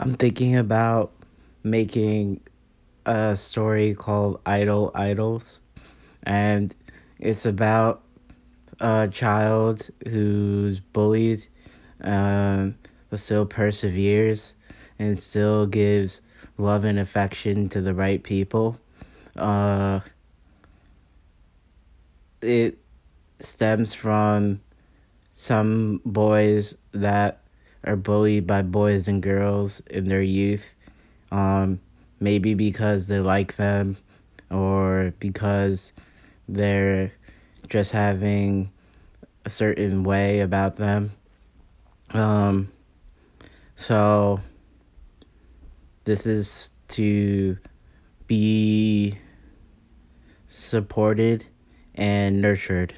I'm thinking about making a story called Idol Idols, and it's about a child who's bullied, um, but still perseveres and still gives love and affection to the right people. Uh, it stems from some boys that are bullied by boys and girls in their youth. Um, maybe because they like them or because they're just having a certain way about them. Um, so this is to be supported and nurtured.